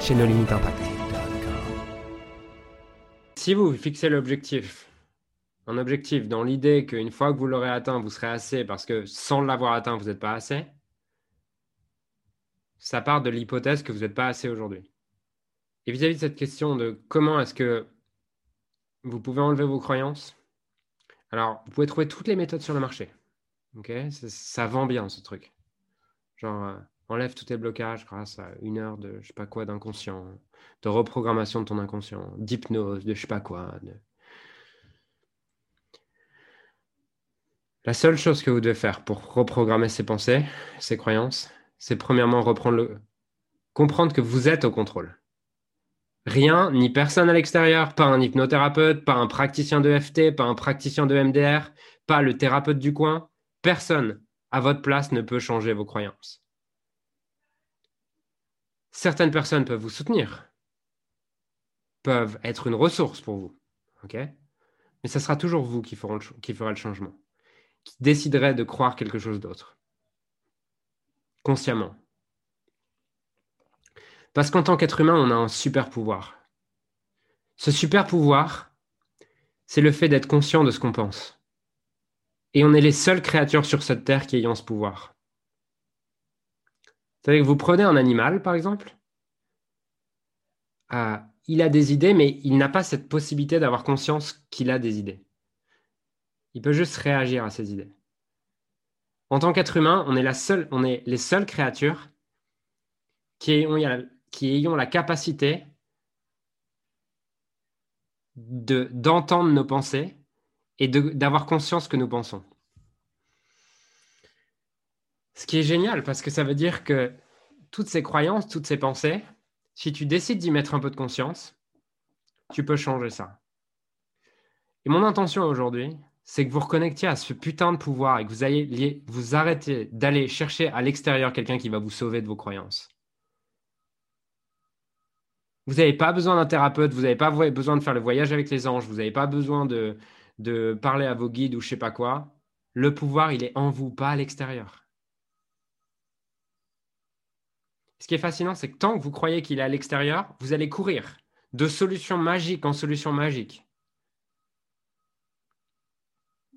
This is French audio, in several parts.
chez nos limites impact. Si vous fixez l'objectif, un objectif dans l'idée qu'une fois que vous l'aurez atteint, vous serez assez parce que sans l'avoir atteint, vous n'êtes pas assez, ça part de l'hypothèse que vous n'êtes pas assez aujourd'hui. Et vis-à-vis de cette question de comment est-ce que vous pouvez enlever vos croyances, alors vous pouvez trouver toutes les méthodes sur le marché. Ok, ça, ça vend bien ce truc. Genre, euh, Enlève tous tes blocages grâce à une heure de je sais pas quoi d'inconscient, de reprogrammation de ton inconscient, d'hypnose, de je sais pas quoi. La seule chose que vous devez faire pour reprogrammer ses pensées, ses croyances, c'est premièrement reprendre le... comprendre que vous êtes au contrôle. Rien, ni personne à l'extérieur, pas un hypnothérapeute, pas un praticien de FT, pas un praticien de MDR, pas le thérapeute du coin, personne à votre place ne peut changer vos croyances. Certaines personnes peuvent vous soutenir, peuvent être une ressource pour vous. ok? Mais ce sera toujours vous qui, le, qui fera le changement, qui déciderez de croire quelque chose d'autre. Consciemment. Parce qu'en tant qu'être humain, on a un super pouvoir. Ce super pouvoir, c'est le fait d'être conscient de ce qu'on pense. Et on est les seules créatures sur cette terre qui ayant ce pouvoir. C'est-à-dire que vous prenez un animal, par exemple, euh, il a des idées, mais il n'a pas cette possibilité d'avoir conscience qu'il a des idées. Il peut juste réagir à ses idées. En tant qu'être humain, on est, les seules créatures qui ayons la capacité d'entendre nos pensées et d'avoir conscience que nous pensons. Ce qui est génial, parce que ça veut dire que toutes ces croyances, toutes ces pensées, si tu décides d'y mettre un peu de conscience, tu peux changer ça. Et mon intention aujourd'hui, c'est que vous reconnectiez à ce putain de pouvoir et que vous ayez vous arrêtez d'aller chercher à l'extérieur quelqu'un qui va vous sauver de vos croyances. Vous n'avez pas besoin d'un thérapeute, vous n'avez pas besoin de faire le voyage avec les anges, vous n'avez pas besoin de, de parler à vos guides ou je sais pas quoi. Le pouvoir, il est en vous, pas à l'extérieur. Ce qui est fascinant, c'est que tant que vous croyez qu'il est à l'extérieur, vous allez courir de solution magique en solution magique.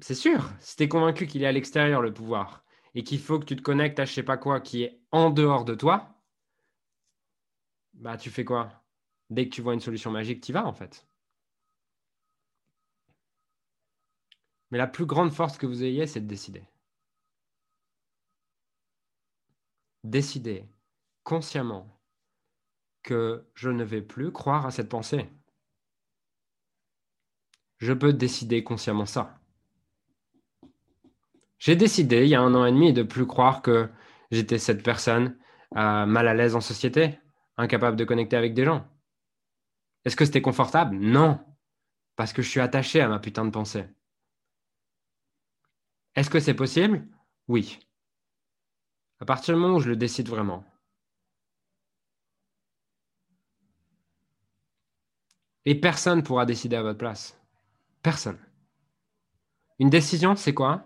C'est sûr, si tu es convaincu qu'il est à l'extérieur le pouvoir et qu'il faut que tu te connectes à je sais pas quoi qui est en dehors de toi, bah tu fais quoi? Dès que tu vois une solution magique, tu vas en fait. Mais la plus grande force que vous ayez, c'est de décider. Décider consciemment que je ne vais plus croire à cette pensée. Je peux décider consciemment ça. J'ai décidé il y a un an et demi de plus croire que j'étais cette personne euh, mal à l'aise en société, incapable de connecter avec des gens. Est-ce que c'était confortable? Non, parce que je suis attaché à ma putain de pensée. Est-ce que c'est possible? Oui. À partir du moment où je le décide vraiment. Et personne ne pourra décider à votre place. Personne. Une décision, c'est quoi?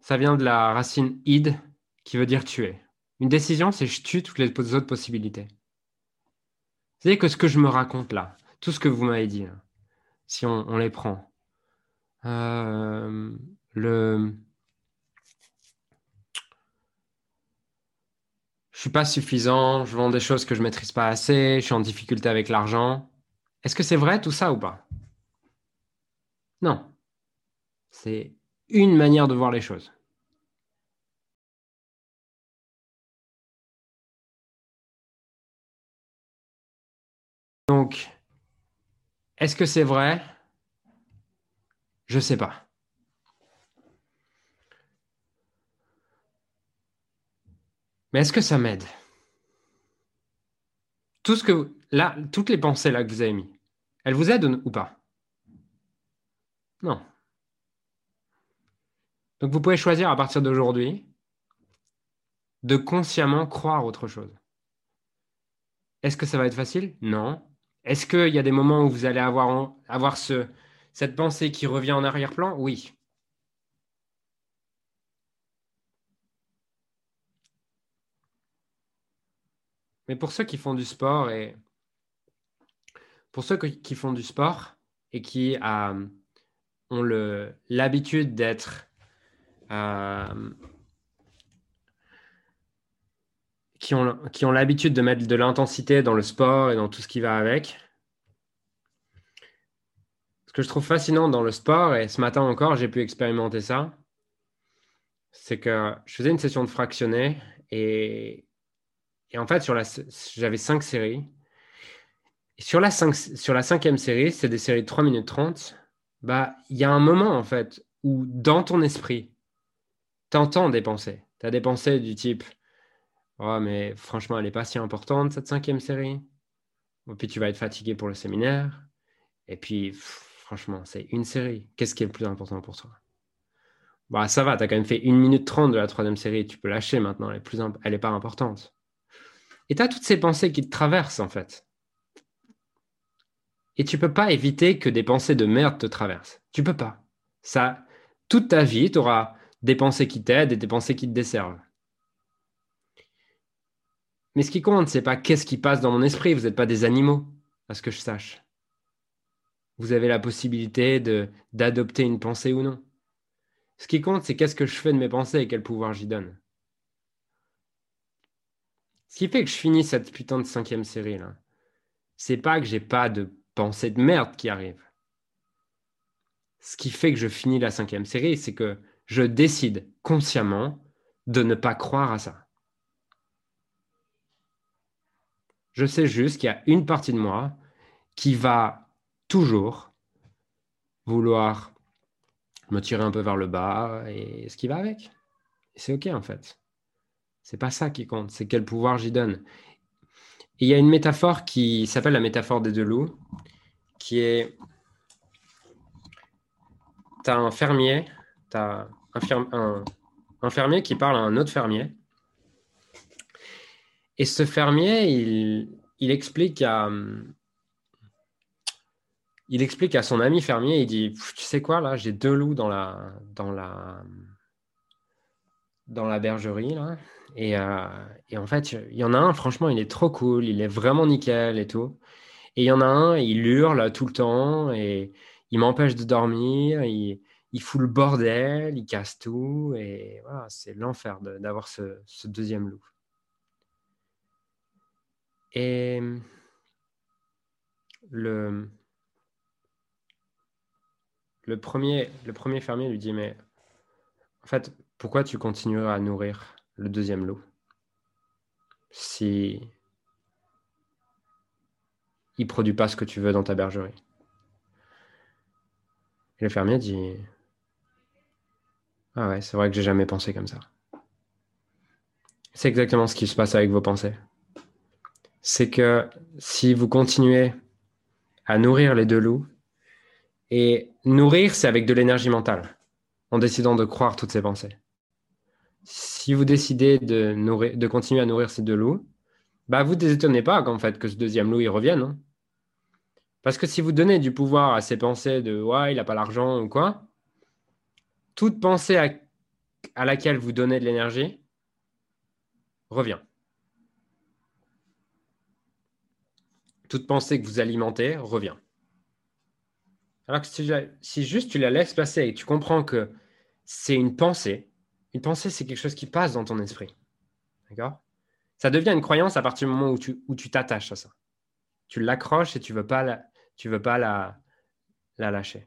Ça vient de la racine id, qui veut dire tuer. Une décision, c'est je tue toutes les autres possibilités. C'est que ce que je me raconte là, tout ce que vous m'avez dit, si on, les prend, euh, le, je pas suffisant, je vends des choses que je maîtrise pas assez, je suis en difficulté avec l'argent. Est-ce que c'est vrai tout ça ou pas? Non. C'est une manière de voir les choses. Donc, est-ce que c'est vrai? Je ne sais pas. Mais est-ce que ça m'aide? Tout ce que là, toutes les pensées là que vous avez mis, elles vous aident ou pas? Non. Donc vous pouvez choisir à partir d'aujourd'hui de consciemment croire autre chose. Est-ce que ça va être facile? Non. Est-ce qu'il y a des moments où vous allez avoir, avoir ce, cette pensée qui revient en arrière-plan? Oui. Mais pour ceux qui font du sport et pour ceux qui font du sport et qui euh, ont l'habitude d'être euh, qui ont, qui ont l'habitude de mettre de l'intensité dans le sport et dans tout ce qui va avec. Ce que je trouve fascinant dans le sport, et ce matin encore, j'ai pu expérimenter ça, c'est que je faisais une session de fractionné et, et en fait, j'avais cinq séries. Sur la, cinquième série, c'est des séries de 3 minutes 30, bah, il y a un moment en fait où dans ton esprit, tu entends des pensées. Tu as des pensées du type Oh, mais franchement, elle n'est pas si importante, cette cinquième série. Et puis tu vas être fatigué pour le séminaire. Et puis, franchement, c'est une série. Qu'est-ce qui est le plus important pour toi? Bah, Ça va, tu as quand même fait une minute trente de la troisième série. Tu peux lâcher maintenant. Elle n'est pas importante. Et tu as toutes ces pensées qui te traversent, en fait. Et tu peux pas éviter que des pensées de merde te traversent. Tu peux pas. Ça, toute ta vie, tu auras des pensées qui t'aident et des pensées qui te desservent. Mais ce qui compte, c'est pas qu'est-ce qui passe dans mon esprit. Vous n'êtes pas des animaux, à ce que je sache. Vous avez la possibilité d'adopter une pensée ou non. Ce qui compte, c'est qu'est-ce que je fais de mes pensées et quel pouvoir j'y donne. Ce qui fait que je finis cette putain de cinquième série là, c'est pas que j'ai pas de pensée de merde qui arrive. Ce qui fait que je finis la cinquième série, c'est que je décide consciemment de ne pas croire à ça. Je sais juste qu'il y a une partie de moi qui va toujours vouloir me tirer un peu vers le bas et ce qui va avec. C'est OK en fait. C'est pas ça qui compte, c'est quel pouvoir j'y donne. il y a une métaphore qui s'appelle la métaphore des deux loups, qui est tu as un fermier, tu as un, fermier qui parle à un autre fermier et ce fermier, il, explique à, il explique à son ami fermier, il dit, tu sais quoi, là, j'ai deux loups dans la, dans la, dans la bergerie, là. Et, euh, et, en fait, il y en a un, franchement, il est trop cool, il est vraiment nickel et tout. Et il y en a un, il hurle tout le temps et il m'empêche de dormir, il, il, fout le bordel, il casse tout. Et c'est l'enfer d'avoir ce, ce, deuxième loup. Et le, le, premier, le premier fermier lui dit, mais en fait, pourquoi tu continueras à nourrir le deuxième loup si il produit pas ce que tu veux dans ta bergerie? Le fermier dit, ah ouais, c'est vrai que j'ai jamais pensé comme ça. C'est exactement ce qui se passe avec vos pensées c'est que si vous continuez à nourrir les deux loups, et nourrir, c'est avec de l'énergie mentale, en décidant de croire toutes ces pensées. Si vous décidez de, continuer à nourrir ces deux loups, bah vous ne désétonnez pas fait que ce deuxième loup revienne. Hein. Parce que si vous donnez du pouvoir à ces pensées de ouais, il n'a pas l'argent ou quoi, toute pensée à laquelle vous donnez de l'énergie revient. toute pensée que vous alimentez revient. Alors que si, juste tu la laisses passer et tu comprends que c'est une pensée, une pensée, c'est quelque chose qui passe dans ton esprit. D'accord? Ça devient une croyance à partir du moment où tu t'attaches à ça. Tu l'accroches et tu ne veux pas, la, tu veux pas la, la lâcher.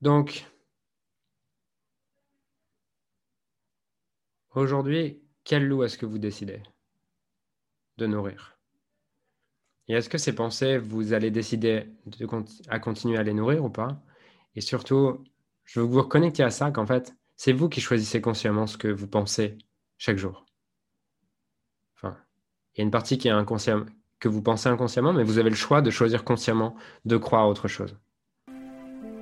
Donc, Aujourd'hui, quel loup est-ce que vous décidez de nourrir? Et est-ce que ces pensées, vous allez décider à continuer à les nourrir ou pas? Et surtout, je veux que vous reconnectiez à ça, qu'en fait, C'est vous qui choisissez consciemment ce que vous pensez chaque jour. Enfin, il y a une partie qui est inconsciente, que vous pensez inconsciemment, mais vous avez le choix de choisir consciemment de croire à autre chose.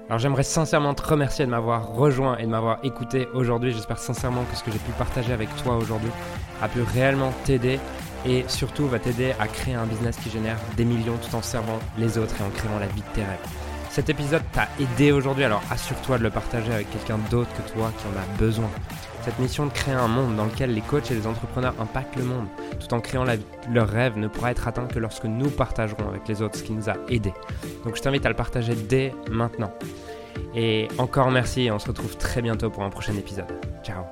Alors j'aimerais sincèrement te remercier de m'avoir rejoint et de m'avoir écouté aujourd'hui. J'espère sincèrement que ce que j'ai pu partager avec toi aujourd'hui a pu réellement t'aider et surtout va t'aider à créer un business qui génère des millions tout en servant les autres et en créant la vie de tes rêves. Cet épisode t'a aidé aujourd'hui, alors assure-toi de le partager avec quelqu'un d'autre que toi qui en a besoin. Cette mission de créer un monde dans lequel les coachs et les entrepreneurs impactent le monde, tout en créant la, leur rêve, ne pourra être atteint que lorsque nous partagerons avec les autres ce qui nous a aidés. Donc je t'invite à le partager dès maintenant. Et encore merci et on se retrouve très bientôt pour un prochain épisode. Ciao